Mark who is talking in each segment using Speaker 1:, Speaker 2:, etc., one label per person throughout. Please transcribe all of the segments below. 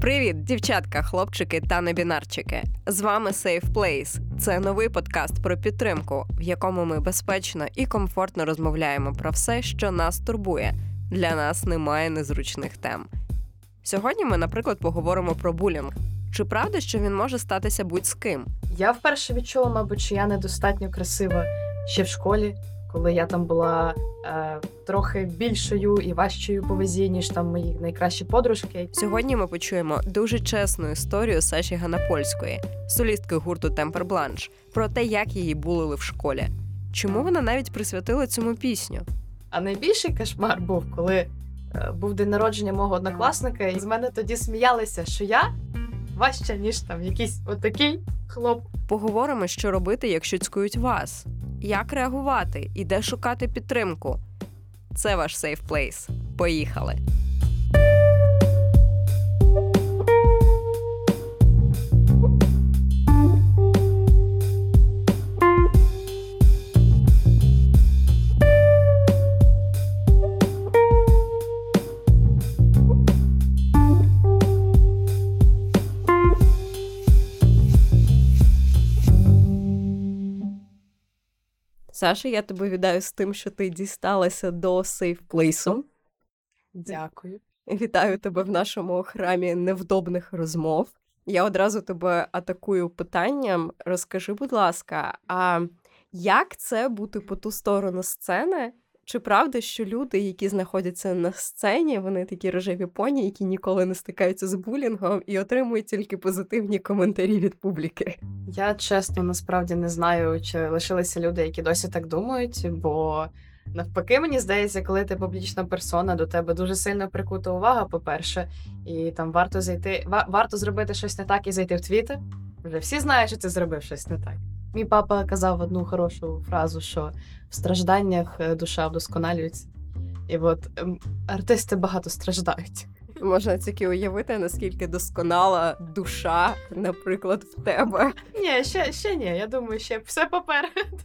Speaker 1: Привіт, дівчатка, хлопчики та небінарчики. З вами Safe Place. Це новий подкаст про підтримку, в якому ми безпечно і комфортно розмовляємо про все, що нас турбує. Для нас немає незручних тем. Сьогодні ми, наприклад, поговоримо про булінг. Чи правда, що він може статися будь з ким?
Speaker 2: Я вперше відчула, мабуть, що я недостатньо красива ще в школі, коли я там була е, трохи більшою і важчою по вазі, ніж там мої найкращі подружки.
Speaker 1: Сьогодні ми почуємо дуже чесну історію Саші Ганапольської, солістки гурту Темпер Бланш, про те, як її булили в школі. Чому вона навіть присвятила цьому пісню?
Speaker 2: А найбільший кошмар був, коли е, був день народження мого однокласника, і з мене тоді сміялися, що я важча, ніж там якийсь отакий хлоп.
Speaker 1: Поговоримо, що робити, якщо цькують вас, як реагувати і де шукати підтримку. Це ваш сейф плейс. Поїхали! Саша, я тебе вітаю з тим, що ти дісталася до сейф плейсу.
Speaker 2: Дякую.
Speaker 1: Вітаю тебе в нашому храмі невдобних розмов. Я одразу тебе атакую питанням. Розкажи, будь ласка, а як це бути по ту сторону сцени? Чи правда, що люди, які знаходяться на сцені, вони такі рожеві поні, які ніколи не стикаються з булінгом і отримують тільки позитивні коментарі від публіки?
Speaker 2: Я чесно насправді не знаю, чи лишилися люди, які досі так думають, бо навпаки, мені здається, коли ти публічна персона, до тебе дуже сильно прикута увага, по-перше, і там варто зайти, варто зробити щось не так і зайти в твіттер. Вже всі знають, що ти зробив щось не так. Мій папа казав одну хорошу фразу, що в стражданнях е, душа вдосконалюється. І от ем, артисти багато страждають.
Speaker 1: Можна тільки уявити, наскільки досконала душа, наприклад, в тебе.
Speaker 2: Ні, ще, ще ні. Я думаю, ще все попереду.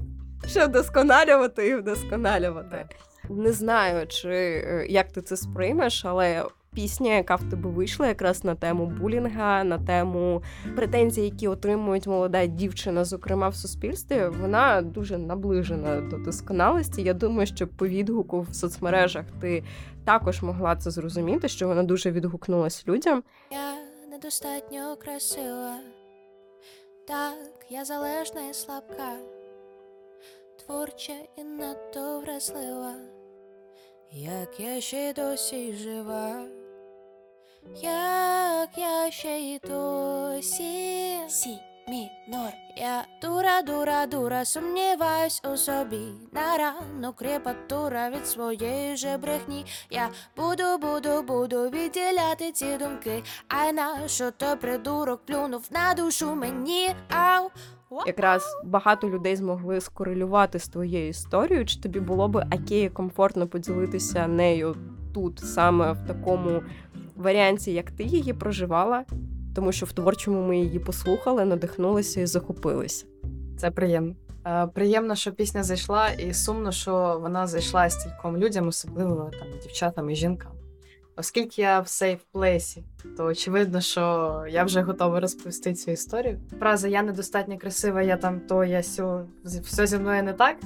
Speaker 1: Ще вдосконалювати і вдосконалювати. Не знаю, чи е, як ти це сприймеш, але пісня, яка в тебе вийшла, якраз на тему булінга, на тему претензій, які отримують молода дівчина, зокрема в суспільстві, вона дуже наближена до досконалості. Я думаю, що по відгуку в соцмережах ти також могла це зрозуміти, що вона дуже відгукнулась людям.
Speaker 3: Я недостатньо красива, так я залежна і слабка, творча і надто вразлива, як я ще досі жива, як я ще й досі Сі, мінор. Я дура, дура, дура, сумніваюсь у собі. На рану крепатура від своєї же брехні. Я буду, буду, буду відділяти ці думки. А на що той придурок плюнув на душу мені? Ау.
Speaker 1: Якраз багато людей змогли скорелювати з твоєю історією. Чи тобі було би окей, комфортно поділитися нею тут, саме в такому варіанті, як ти її проживала? Тому що в творчому ми її послухали, надихнулися і захопилися.
Speaker 2: Це приємно. Е, Приємно, що пісня зайшла, і сумно, що вона зайшла стільком людям, особливо там дівчатам і жінкам. Оскільки я в сейф плейсі, то очевидно, що я вже готова розповісти цю історію. Фраза Я недостатньо красива, я там то, я сьо, все зі мною не так.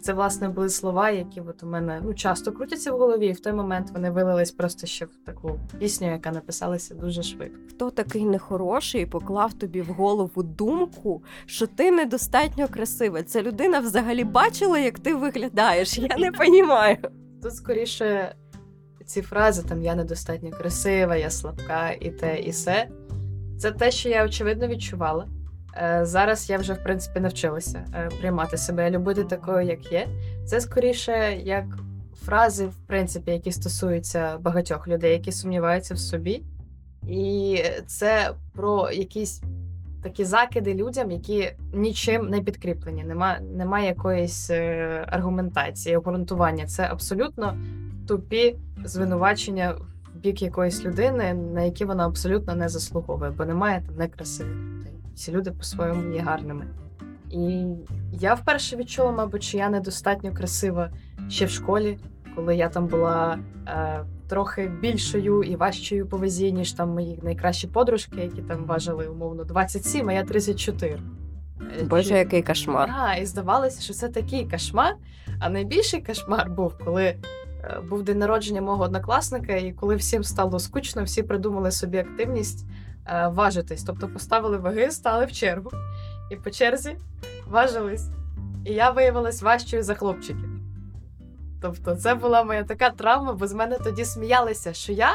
Speaker 2: Це, власне, були слова, які от у мене ну, часто крутяться в голові, і в той момент вони вилились просто ще в таку пісню, яка написалася дуже швидко.
Speaker 1: Хто такий нехороший поклав тобі в голову думку, що ти недостатньо красива? Ця людина взагалі бачила, як ти виглядаєш. Я не розумію.
Speaker 2: Тут скоріше ці фрази там я недостатньо красива, я слабка і те, і се. Це те, що я очевидно відчувала. Е, зараз я вже, в принципі, навчилася е, приймати себе, любити такою, як є. Це скоріше як фрази, в принципі, які стосуються багатьох людей, які сумніваються в собі. І це про якісь такі закиди людям, які нічим не підкріплені. Нема, немає якоїсь е, аргументації, обґрунтування. Це абсолютно тупі звинувачення в бік якоїсь людини, на які вона абсолютно не заслуговує, бо немає там некрасивих людей. Всі люди по-своєму є гарними. І я вперше відчула, мабуть, що я недостатньо красива ще в школі, коли я там була е, трохи більшою і важчою по вазі, ніж там мої найкращі подружки, які там важили умовно 27, а я 34. Е,
Speaker 1: Боже, який кошмар.
Speaker 2: А, і здавалося, що це такий кошмар. А найбільший кошмар був, коли е, був день народження мого однокласника, і коли всім стало скучно, всі придумали собі активність важитись. Тобто поставили ваги, стали в чергу, і по черзі важились. І я виявилась важчою за хлопчиків. Тобто, це була моя така травма, бо з мене тоді сміялися, що я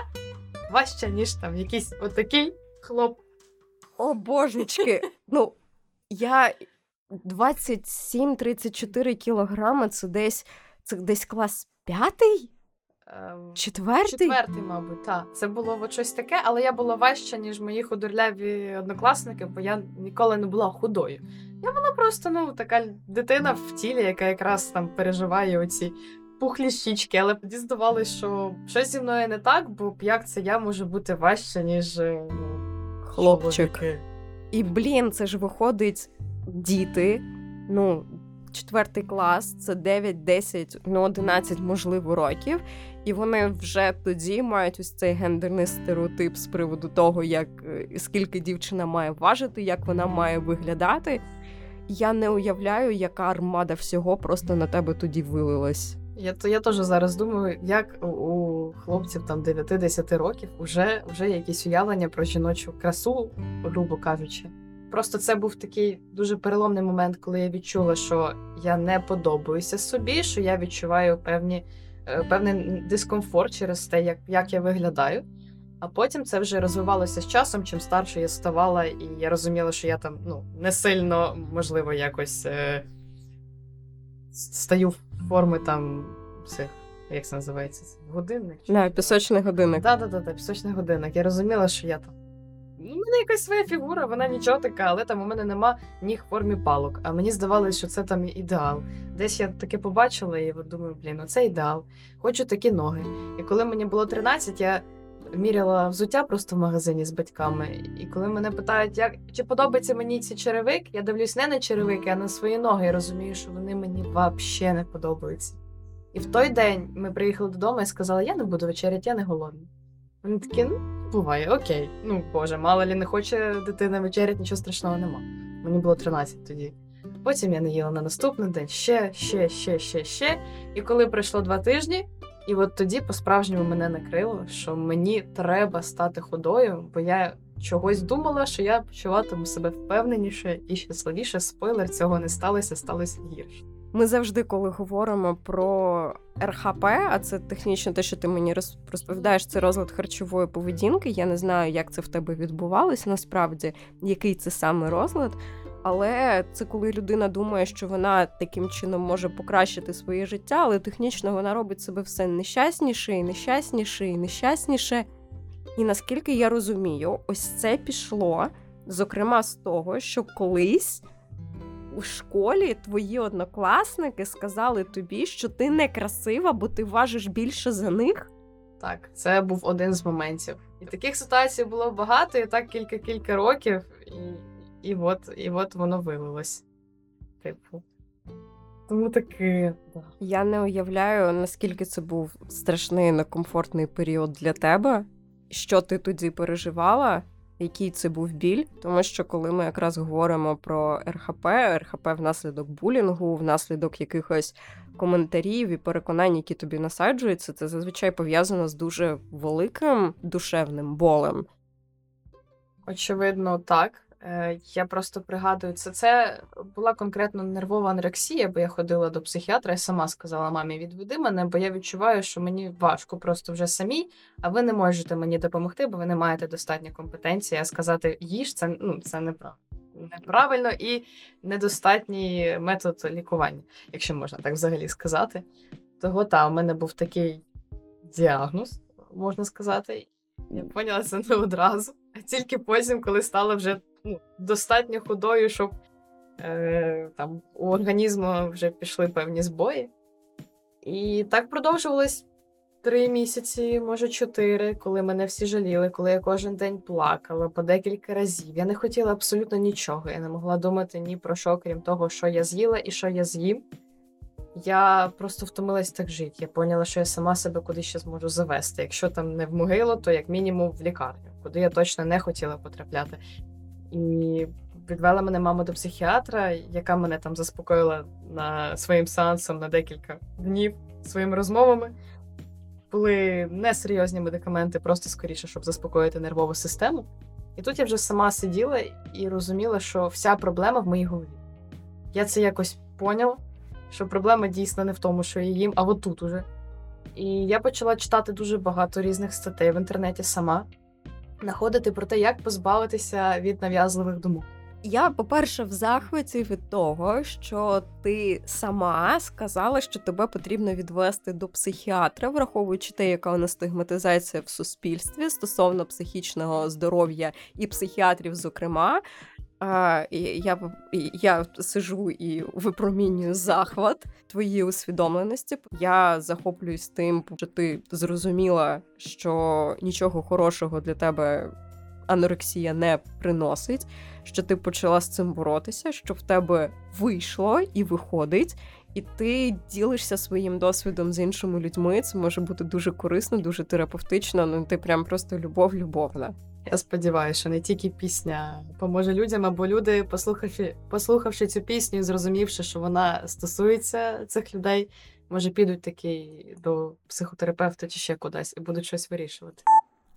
Speaker 2: важча, ніж там якийсь отакий хлоп.
Speaker 1: О, божечки. Ну, я 27-34 кілограми, це десь, це десь клас п'ятий?
Speaker 2: Ем,
Speaker 1: Четвертий?
Speaker 2: Четвертий, мабуть, так. Це було от щось таке, але я була важча, ніж мої худорляві однокласники, бо я ніколи не була худою. Я була просто ну, така дитина в тілі, яка якраз там переживає оці пухлі щічки, але тоді здавалося, що щось зі мною не так, бо як це я можу бути важча, ніж е, ну,
Speaker 1: Хлопчик. І блін, це ж виходить діти. Ну, четвертий клас, це 9, 10, ну 11, можливо, років. І вони вже тоді мають ось цей гендерний стереотип з приводу того, як е, скільки дівчина має важити, як вона має виглядати. Я не уявляю, яка армада всього просто на тебе тоді вилилась.
Speaker 2: Я, то, я теж зараз думаю, як у, хлопців там 9-10 років вже, вже якісь уявлення про жіночу красу, грубо кажучи. Просто це був такий дуже переломний момент, коли я відчула, що я не подобаюся собі, що я відчуваю певні, е, певний дискомфорт через те, як, як я виглядаю. А потім це вже розвивалося з часом. Чим старше я ставала, і я розуміла, що я там ну, не сильно, можливо, якось е, стаю в форми там цих, як це називається? Годинник? чи що?
Speaker 1: пісочний годинник.
Speaker 2: Да, да, да, да, пісочний годинник. Я розуміла, що я там. У мене якась своя фігура, вона нічого така, але там у мене нема ніг в формі палок. А мені здавалося, що це там ідеал. Десь я таке побачила і думаю, блін, оце ідеал. Хочу такі ноги. І коли мені було 13, я міряла взуття просто в магазині з батьками. І коли мене питають, як чи подобається мені ці черевик, я дивлюсь не на черевики, а на свої ноги. І розумію, що вони мені взагалі не подобаються. І в той день ми приїхали додому і сказали, я не буду вечеряти, я не голодна. Вони такі, ну, буває, окей. Ну, боже, мало лі не хоче дитина вечеряти, нічого страшного нема. Мені було 13 тоді. Потім я не їла на наступний день ще, ще, ще, ще, ще. І коли пройшло два тижні, і от тоді по-справжньому мене накрило, що мені треба стати худою, бо я чогось думала, що я почуватиму себе впевненіше і щасливіше. Спойлер, цього не сталося, сталося гірше.
Speaker 1: Ми завжди, коли говоримо про РХП, а це технічно те, що ти мені розповідаєш, це розлад харчової поведінки. Я не знаю, як це в тебе відбувалося насправді, який це саме розлад. Але це коли людина думає, що вона таким чином може покращити своє життя, але технічно вона робить себе все нещасніше і нещасніше і нещасніше. І наскільки я розумію, ось це пішло, зокрема, з того, що колись у школі твої однокласники сказали тобі, що ти не красива, бо ти важиш більше за них.
Speaker 2: Так, це був один з моментів. І таких ситуацій було багато, і так кілька-кілька років, і, і, от, і от воно вилилось. Типу. Тому таки. Да.
Speaker 1: Я не уявляю, наскільки це був страшний некомфортний період для тебе, що ти тоді переживала, який це був біль. Тому що коли ми якраз говоримо про РХП, РХП внаслідок булінгу, внаслідок якихось коментарів і переконань, які тобі насаджуються, це зазвичай пов'язано з дуже великим душевним болем.
Speaker 2: Очевидно, так. Е, Я просто пригадую, це, це була конкретно нервова анорексія, бо я ходила до психіатра і сама сказала мамі, відведи мене, бо я відчуваю, що мені важко просто вже самій, а ви не можете мені допомогти, бо ви не маєте достатньо компетенції. А сказати їж це ну це. Неправильно і недостатній метод лікування, якщо можна так взагалі сказати. Того та у мене був такий діагноз, можна сказати. Я поняла це не одразу, а тільки потім, коли стала вже ну, достатньо худою, щоб е, там у організму вже пішли певні збої. І так продовжувалось три місяці, може чотири, коли мене всі жаліли, коли я кожен день плакала по декілька разів. Я не хотіла абсолютно нічого. Я не могла думати ні про що, крім того, що я з'їла і що я з'їм. Я просто втомилась так жити. Я поняла, що я сама себе куди ще зможу завести. Якщо там не в могилу, то як мінімум в лікарню, куди я точно не хотіла потрапляти. І відвела мене мама до психіатра, яка мене там заспокоїла на своїм сеансом на декілька днів своїми розмовами. Були несерйозні медикаменти, просто скоріше, щоб заспокоїти нервову систему. І тут я вже сама сиділа і розуміла, що вся проблема в моїй голові. Я це якось поняла, що проблема дійсно не в тому, що я їм, а от тут уже. І я почала читати дуже багато різних статей в інтернеті сама, знаходити про те, як позбавитися від нав'язливих думок.
Speaker 1: Я, по-перше, в захваті від того, що ти сама сказала, що тебе потрібно відвести до психіатра, враховуючи те, яка у нас стигматизація в суспільстві стосовно психічного здоров'я і психіатрів, зокрема. А, і я, я сижу і випромінюю захват твоєї усвідомленості. Я захоплююсь тим, що ти зрозуміла, що нічого хорошого для тебе анорексія не приносить, що ти почала з цим боротися, що в тебе вийшло і виходить, і ти ділишся своїм досвідом з іншими людьми. Це може бути дуже корисно, дуже терапевтично. Ну ти прям просто любов, любовна.
Speaker 2: Я сподіваюся, що не тільки пісня поможе людям, або люди, послухавши, послухавши цю пісню, зрозумівши, що вона стосується цих людей, може підуть таки до психотерапевта чи ще кудись і будуть щось вирішувати.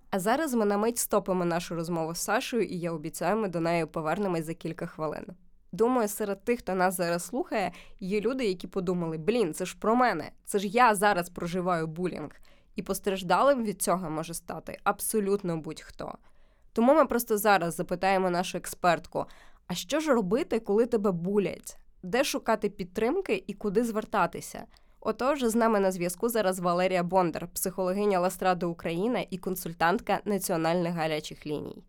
Speaker 1: А зараз ми на мить стопимо нашу розмову з Сашою, і я обіцяю, ми до неї повернемось за кілька хвилин. Думаю, серед тих, хто нас зараз слухає, є люди, які подумали: блін, це ж про мене, це ж я зараз проживаю булінг. І постраждалим від цього може стати абсолютно будь-хто. Тому ми просто зараз запитаємо нашу експертку: а що ж робити, коли тебе булять? Де шукати підтримки і куди звертатися? Отож, з нами на зв'язку зараз Валерія Бондар, психологиня Ластради Україна і консультантка національних гарячих ліній.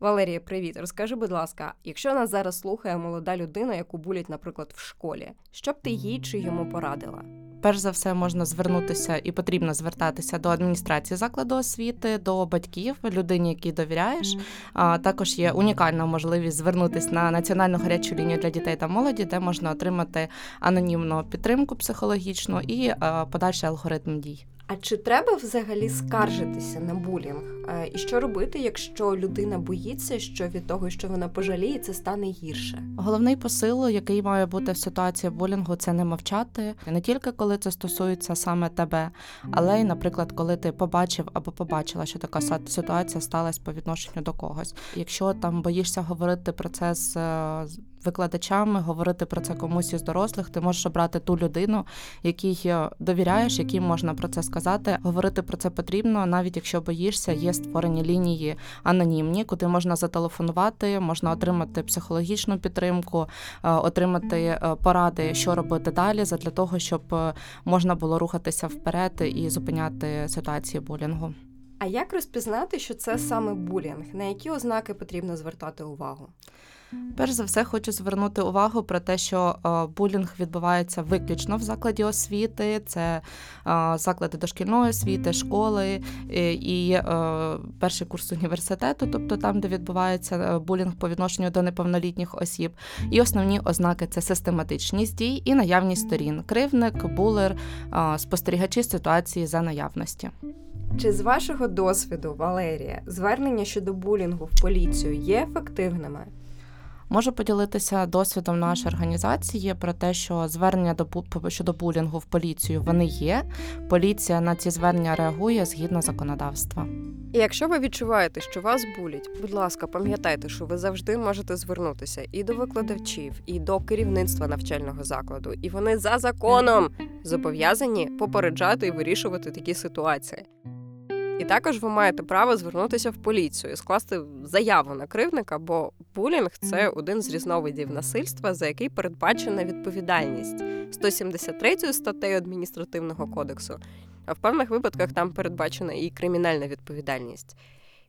Speaker 1: Валерія, привіт. Розкажи, будь ласка, якщо нас зараз слухає молода людина, яку булять, наприклад, в школі, що б ти їй чи йому порадила?
Speaker 4: Перш за все можна звернутися і потрібно звертатися до адміністрації закладу освіти, до батьків, людині, якій довіряєш. А також є унікальна можливість звернутися на національну гарячу лінію для дітей та молоді, де можна отримати анонімну підтримку психологічну і подальший алгоритм дій.
Speaker 1: А чи треба взагалі скаржитися на булінг? Е, І що робити, якщо людина боїться, що від того, що вона пожаліє, це стане гірше?
Speaker 4: Головний посил, який має бути в ситуації булінгу, це не мовчати не тільки коли це стосується саме тебе, але й, наприклад, коли ти побачив або побачила, що така ситуація сталася по відношенню до когось. Якщо там боїшся говорити про це е, з викладачами, говорити про це комусь із дорослих, ти можеш обрати ту людину, якій е, довіряєш, якій можна про це сказати. Говорити про це потрібно, навіть якщо боїшся, є створені лінії анонімні, куди можна зателефонувати, можна отримати психологічну підтримку, е, отримати е, поради, що робити далі, для того, щоб можна було рухатися вперед і зупиняти ситуації булінгу.
Speaker 1: А як розпізнати, що це саме булінг? На які ознаки потрібно звертати увагу?
Speaker 4: Перш за все, хочу звернути увагу про те, що е, булінг відбувається виключно в закладі освіти, це е, заклади дошкільної освіти, школи е, і перший курс університету, тобто там, де відбувається булінг по відношенню до неповнолітніх осіб. І основні ознаки це систематичність дій і наявність сторін, кривник, булер, спостерігачі ситуації за наявності.
Speaker 1: Чи з вашого досвіду, Валерія, звернення щодо булінгу в поліцію є ефективними?
Speaker 4: Можу поділитися досвідом нашої організації про те, що звернення до щодо булінгу в поліцію вони є. Поліція на ці звернення реагує згідно законодавства.
Speaker 1: І якщо ви відчуваєте, що вас булять, будь ласка, пам'ятайте, що ви завжди можете звернутися і до викладачів, і до керівництва навчального закладу, і вони за законом зобов'язані попереджати і вирішувати такі ситуації. І також ви маєте право звернутися в поліцію і скласти заяву на кривника, бо булінг це один з різновидів насильства, за який передбачена відповідальність 173 статтею адміністративного кодексу. А в певних випадках там передбачена і кримінальна відповідальність.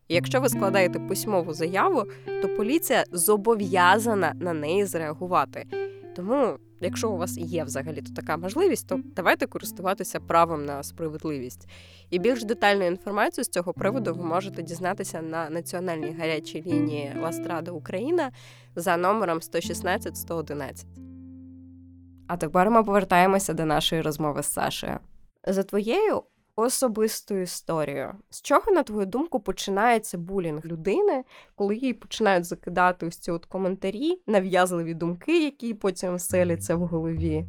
Speaker 1: І якщо ви складаєте письмову заяву, то поліція зобов'язана на неї зреагувати. Тому, якщо у вас є взагалі то така можливість, то давайте користуватися правом на справедливість. І більш детальну інформацію з цього приводу ви можете дізнатися на національній гарячій лінії Ластрада Україна за номером 116 111. А тепер ми повертаємося до нашої розмови з Сашею. За твоєю особистою історією, з чого, на твою думку, починається булінг людини, коли їй починають закидати ось ці от коментарі, нав'язливі думки, які потім вселяться в голові?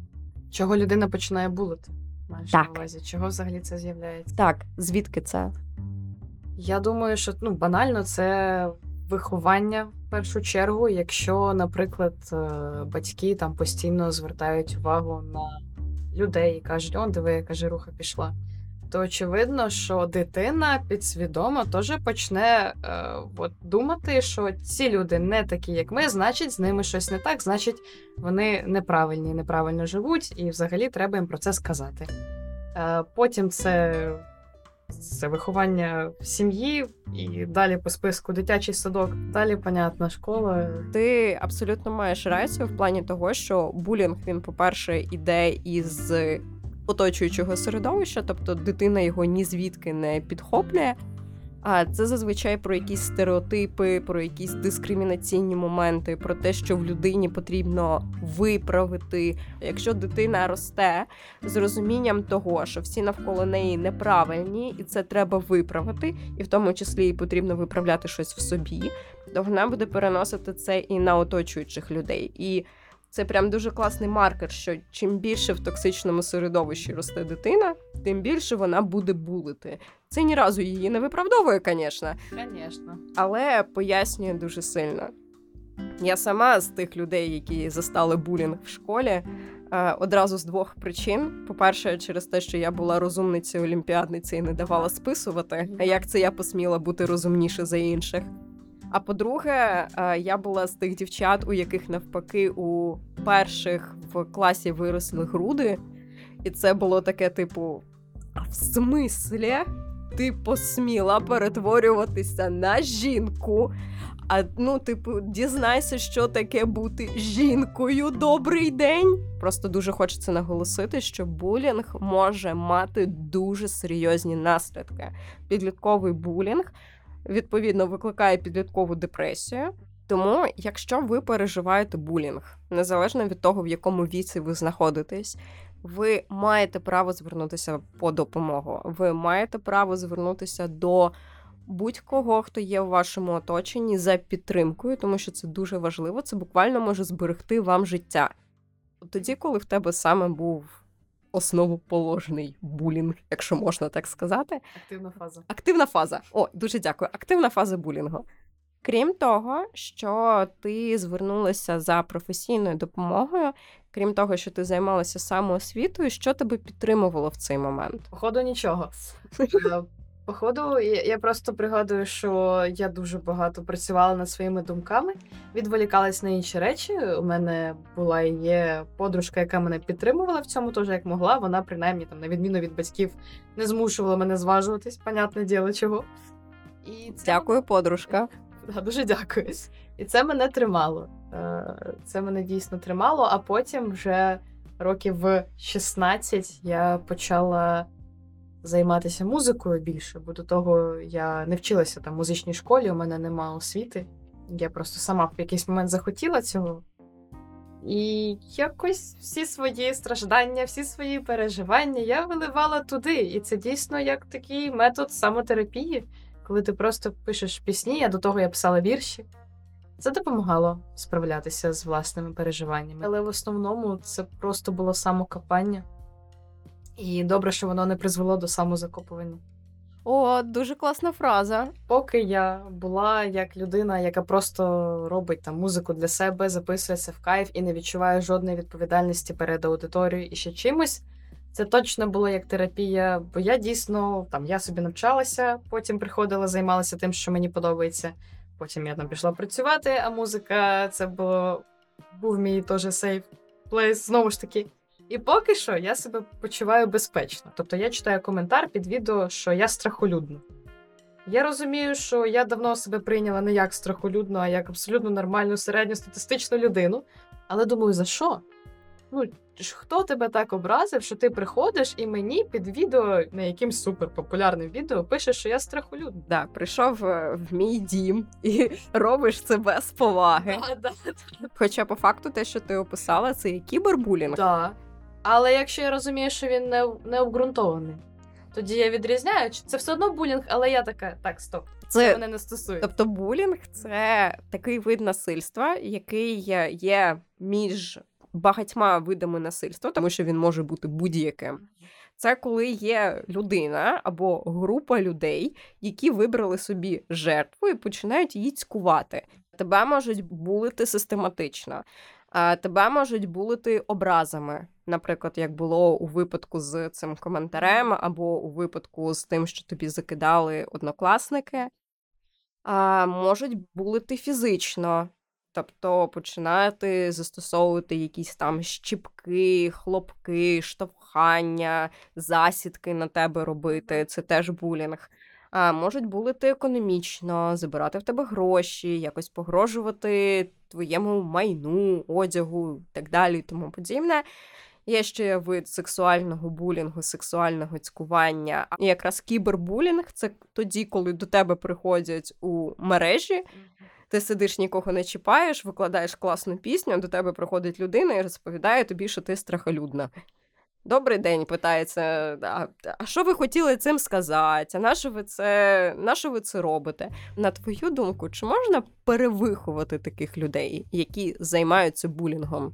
Speaker 2: Чого людина починає булити? Маєш
Speaker 1: Так.
Speaker 2: на увазі? Чого взагалі це з'являється?
Speaker 1: Так, звідки це?
Speaker 2: Я думаю, що ну банально це виховання в першу чергу. Якщо, наприклад, е, батьки там постійно звертають увагу на людей і кажуть, он диви, яка жируха пішла. То очевидно, що дитина підсвідомо теж почне е, от, думати, що ці люди не такі, як ми, значить, з ними щось не так, значить, вони неправильні, неправильно живуть, і взагалі треба їм про це сказати. Е, потім це це виховання в сім'ї, і далі по списку дитячий садок, далі, понятна, школа.
Speaker 1: Ти абсолютно маєш рацію в плані того, що булінг він, по-перше, іде із оточуючого середовища, тобто дитина його ні звідки не підхоплює. А це зазвичай про якісь стереотипи, про якісь дискримінаційні моменти, про те, що в людині потрібно виправити. Якщо дитина росте з розумінням того, що всі навколо неї неправильні, і це треба виправити, і в тому числі їй потрібно виправляти щось в собі, то вона буде переносити це і на оточуючих людей. І це прям дуже класний маркер, що чим більше в токсичному середовищі росте дитина, тим більше вона буде булити. Це ні разу її не виправдовує, звісно,
Speaker 2: Звісно.
Speaker 1: але пояснює дуже сильно. Я сама з тих людей, які застали булінг в школі, е, одразу з двох причин. По-перше, через те, що я була розумницею олімпіадницею і не давала списувати. А як це я посміла бути розумніше за інших? А по-друге, е, я була з тих дівчат, у яких навпаки у перших в класі виросли груди, і це було таке, типу: а в смислі? Ти посміла перетворюватися на жінку. А ну, типу, дізнайся, що таке бути жінкою. Добрий день. Просто дуже хочеться наголосити, що булінг може мати дуже серйозні наслідки. Підлітковий булінг відповідно викликає підліткову депресію. Тому, якщо ви переживаєте булінг, незалежно від того, в якому віці ви знаходитесь, ви маєте право звернутися по допомогу. Ви маєте право звернутися до будь-кого, хто є в вашому оточенні за підтримкою, тому що це дуже важливо. Це буквально може зберегти вам життя. Тоді, коли в тебе саме був основоположний булінг, якщо можна так сказати,
Speaker 2: Активна фаза.
Speaker 1: Активна фаза. О, дуже дякую. Активна фаза булінгу. Крім того, що ти звернулася за професійною допомогою, крім того, що ти займалася самоосвітою, що тебе підтримувало в цей момент?
Speaker 2: Походу, нічого. Походу, я я просто пригадую, що я дуже багато працювала над своїми думками, відволікалась на інші речі. У мене була і є подружка, яка мене підтримувала в цьому, теж як могла. Вона, принаймні, там, на відміну від батьків, не змушувала мене зважуватись, понятне діло чого. І це
Speaker 1: Дякую, подружка.
Speaker 2: Да, дуже дякую. І це мене тримало. Е, Це мене дійсно тримало, а потім вже років в 16 я почала займатися музикою більше, бо до того я не вчилася там в музичній школі, у мене нема освіти. Я просто сама в якийсь момент захотіла цього. І якось всі свої страждання, всі свої переживання я виливала туди. І це дійсно як такий метод самотерапії коли ти просто пишеш пісні, а до того я писала вірші. Це допомагало справлятися з власними переживаннями. Але в основному це просто було самокопання. І добре, що воно не призвело до самозакопування.
Speaker 1: О, дуже класна фраза.
Speaker 2: Поки я була як людина, яка просто робить там музику для себе, записується в кайф і не відчуває жодної відповідальності перед аудиторією і ще чимось. Це точно було як терапія, бо я дійсно там я собі навчалася, потім приходила, займалася тим, що мені подобається. Потім я там пішла працювати, а музика це було був мій теж сейф плейс, знову ж таки. І поки що я себе почуваю безпечно. Тобто я читаю коментар під відео, що я страхолюдна. Я розумію, що я давно себе прийняла не як страхолюдну, а як абсолютно нормальну середньостатистичну людину. Але думаю, за що? Ну, хто тебе так образив, що ти приходиш і мені під відео, не якимсь суперпопулярним відео, пишеш, що я страхолюдна.
Speaker 1: Да, прийшов е, в мій дім і робиш це без поваги. Хоча по факту те, що ти описала, це є кібербулінг.
Speaker 2: Так. Але якщо я розумію, що він не, не обґрунтований, тоді я відрізняю, чи це все одно булінг, але я така, так, стоп, це,
Speaker 1: Це
Speaker 2: мене не стосується.
Speaker 1: Тобто булінг це такий вид насильства, який є- між багатьма видами насильства, тому що він може бути будь-яким. Це коли є людина або група людей, які вибрали собі жертву і починають її цькувати. Тебе можуть булити систематично, тебе можуть булити образами. Наприклад, як було у випадку з цим коментарем, або у випадку з тим, що тобі закидали однокласники а, можуть булити фізично. Тобто починати застосовувати якісь там щіпки, хлопки, штовхання, засідки на тебе робити. Це теж булінг. А можуть булити економічно, забирати в тебе гроші, якось погрожувати твоєму майну, одягу і так далі, і тому подібне. Є ще вид сексуального булінгу, сексуального цькування. І якраз кібербулінг це тоді, коли до тебе приходять у мережі, ти сидиш, нікого не чіпаєш, викладаєш класну пісню, до тебе приходить людина і розповідає тобі, що ти страхолюдна. Добрий день, питається. А, що ви хотіли цим сказати? А на що ви це на що ви це робите? На твою думку, чи можна перевиховати таких людей, які займаються булінгом?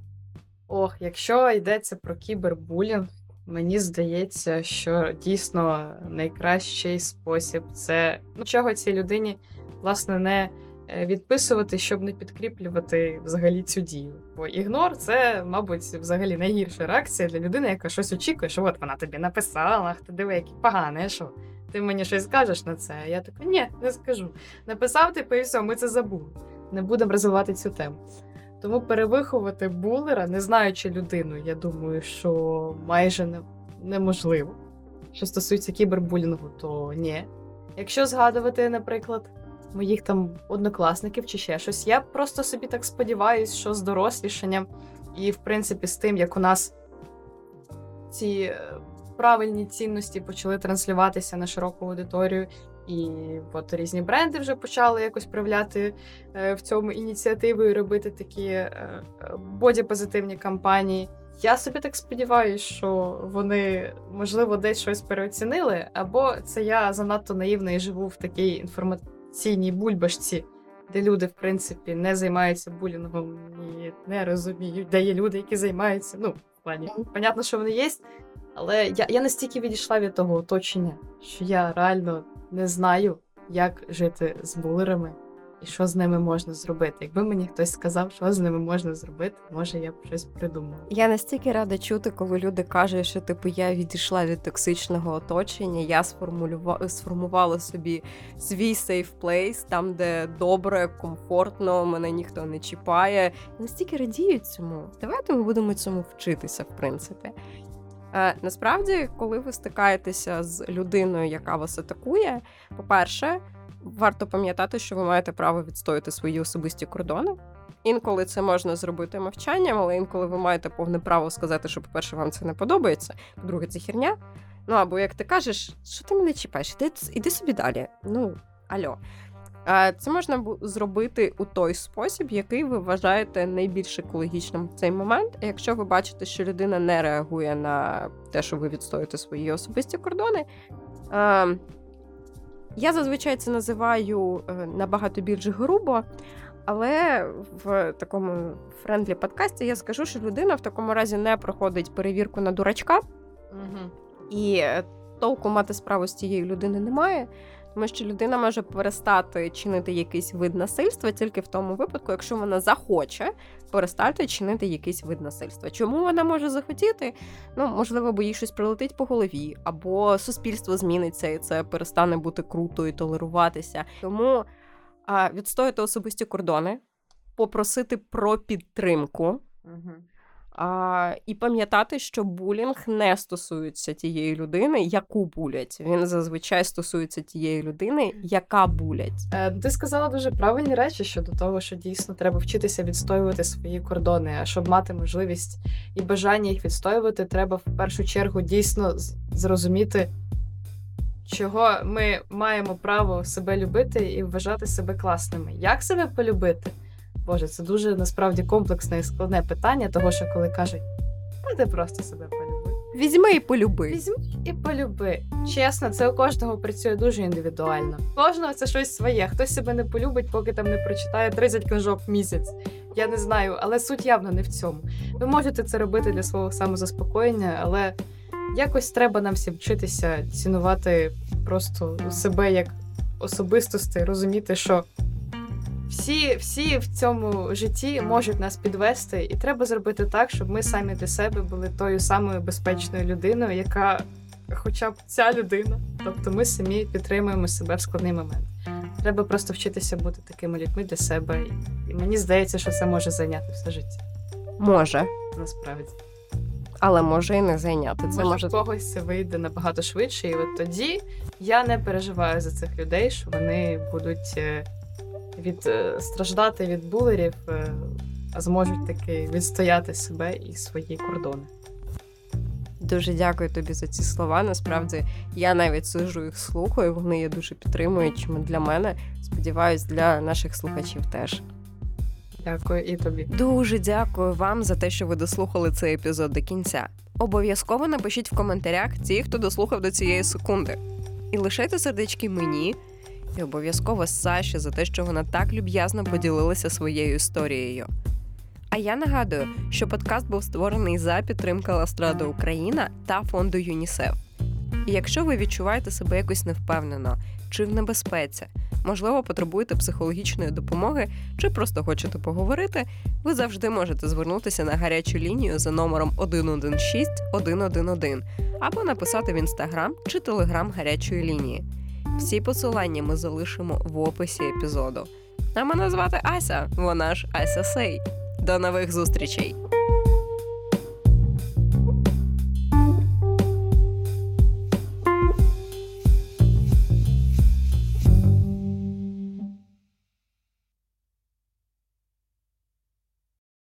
Speaker 2: Ох, якщо йдеться про кібербулінг, мені здається, що дійсно найкращий спосіб це ну, чого цій людині власне не відписувати, щоб не підкріплювати взагалі цю дію. Бо ігнор це, мабуть, взагалі найгірша реакція для людини, яка щось очікує, що от вона тобі написала, ах ти диви, який поганий, що ти мені щось скажеш на це. А я така, ні, не скажу. Написав типу, і все, ми це забули. Не будемо розвивати цю тему. Тому перевиховувати булера, не знаючи людину, я думаю, що майже не, неможливо. Що стосується кібербулінгу, то ні. Якщо згадувати, наприклад, моїх там однокласників чи ще щось, я просто собі так сподіваюся, що з дорослішанням і, в принципі, з тим, як у нас ці е, правильні цінності почали транслюватися на широку аудиторію, і от різні бренди вже почали якось проявляти е, в цьому ініціативу і робити такі е, боді-позитивні кампанії. Я собі так сподіваюся, що вони, можливо, десь щось переоцінили, або це я занадто наївна і живу в такій інформаційній бульбашці, де люди, в принципі, не займаються булінгом і не розуміють, де є люди, які займаються. Ну, в плані, понятно, що вони є, але я, я настільки відійшла від того оточення, що я реально не знаю, як жити з булерами і що з ними можна зробити. Якби мені хтось сказав, що з ними можна зробити, може я б щось придумала.
Speaker 1: Я настільки рада чути, коли люди кажуть, що типу я відійшла від токсичного оточення, я сформулювала сформувала собі свій safe place, там, де добре, комфортно, мене ніхто не чіпає. Настільки радію цьому. Давайте ми будемо цьому вчитися, в принципі. Е, насправді, коли ви стикаєтеся з людиною, яка вас атакує, по-перше, варто пам'ятати, що ви маєте право відстояти свої особисті кордони. Інколи це можна зробити мовчанням, але інколи ви маєте повне право сказати, що, по-перше, вам це не подобається. По-друге, це херня. Ну або як ти кажеш, що ти мене чіпаєш? Іди, іди собі далі. Ну, альо. Це можна зробити у той спосіб, який ви вважаєте найбільш екологічним в цей момент. Якщо ви бачите, що людина не реагує на те, що ви відстоїте свої особисті кордони. Я зазвичай це називаю е, набагато більш грубо, але в такому friendly подкасті я скажу, що людина в такому разі не проходить перевірку на дурачка,
Speaker 2: Угу.
Speaker 1: і е, толку мати справу з цією людиною немає, тому що людина може перестати чинити якийсь вид насильства тільки в тому випадку, якщо вона захоче перестати чинити якийсь вид насильства. Чому вона може захотіти? Ну, можливо, бо їй щось прилетить по голові, або суспільство зміниться, і це перестане бути круто і толеруватися. Тому а, відстояти особисті кордони, попросити про підтримку.
Speaker 2: Угу.
Speaker 1: А, і пам'ятати, що булінг не стосується тієї людини, яку булять. Він зазвичай стосується тієї людини, яка булять.
Speaker 2: Е, Ти сказала дуже правильні речі щодо того, що дійсно треба вчитися відстоювати свої кордони. А щоб мати можливість і бажання їх відстоювати, треба в першу чергу дійсно зрозуміти, чого ми маємо право себе любити і вважати себе класними. Як себе полюбити? Боже, це дуже насправді комплексне і складне питання, того що коли кажуть, «А ти просто себе полюби.
Speaker 1: Візьми і полюби.
Speaker 2: Візьми і полюби. Чесно, це у кожного працює дуже індивідуально. У Кожного це щось своє. Хтось себе не полюбить, поки там не прочитає 30 книжок в місяць. Я не знаю, але суть явно не в цьому. Ви можете це робити для свого самозаспокоєння, але якось треба нам всім вчитися цінувати просто себе як особистості, розуміти, що всі, всі в цьому житті можуть нас підвести, і треба зробити так, щоб ми самі для себе були тою самою безпечною людиною, яка, хоча б ця людина, тобто ми самі підтримуємо себе в складний момент. Треба просто вчитися бути такими людьми для себе. І мені здається, що це може зайняти все життя.
Speaker 1: Може,
Speaker 2: Насправді,
Speaker 1: але може і не зайняти. Це
Speaker 2: може,
Speaker 1: може
Speaker 2: когось це вийде набагато швидше, і от тоді я не переживаю за цих людей, що вони будуть е, від е, страждати від булерів, е, а зможуть таки відстояти себе і свої кордони.
Speaker 1: Дуже дякую тобі за ці слова. Насправді я навіть сижу їх слухаю. Вони є дуже підтримуючими для мене. Сподіваюсь, для наших слухачів теж.
Speaker 2: Дякую і тобі.
Speaker 1: Дуже дякую вам за те, що ви дослухали цей епізод до кінця. Обов'язково напишіть в коментарях ті, хто дослухав до цієї секунди. І лишайте сердечки мені, і обов'язково Саші за те, що вона так люб'язно поділилася своєю історією. А я нагадую, що подкаст був створений за підтримки Ластрада Україна та фонду ЮНІСЕФ. І якщо ви відчуваєте себе якось невпевнено чи в небезпеці, можливо, потребуєте психологічної допомоги чи просто хочете поговорити, ви завжди можете звернутися на гарячу лінію за номером 116 111 або написати в інстаграм чи телеграм гарячої лінії. Всі посилання ми залишимо в описі епізоду. А мене звати Ася, вона ж Ася Сей. До нових зустрічей!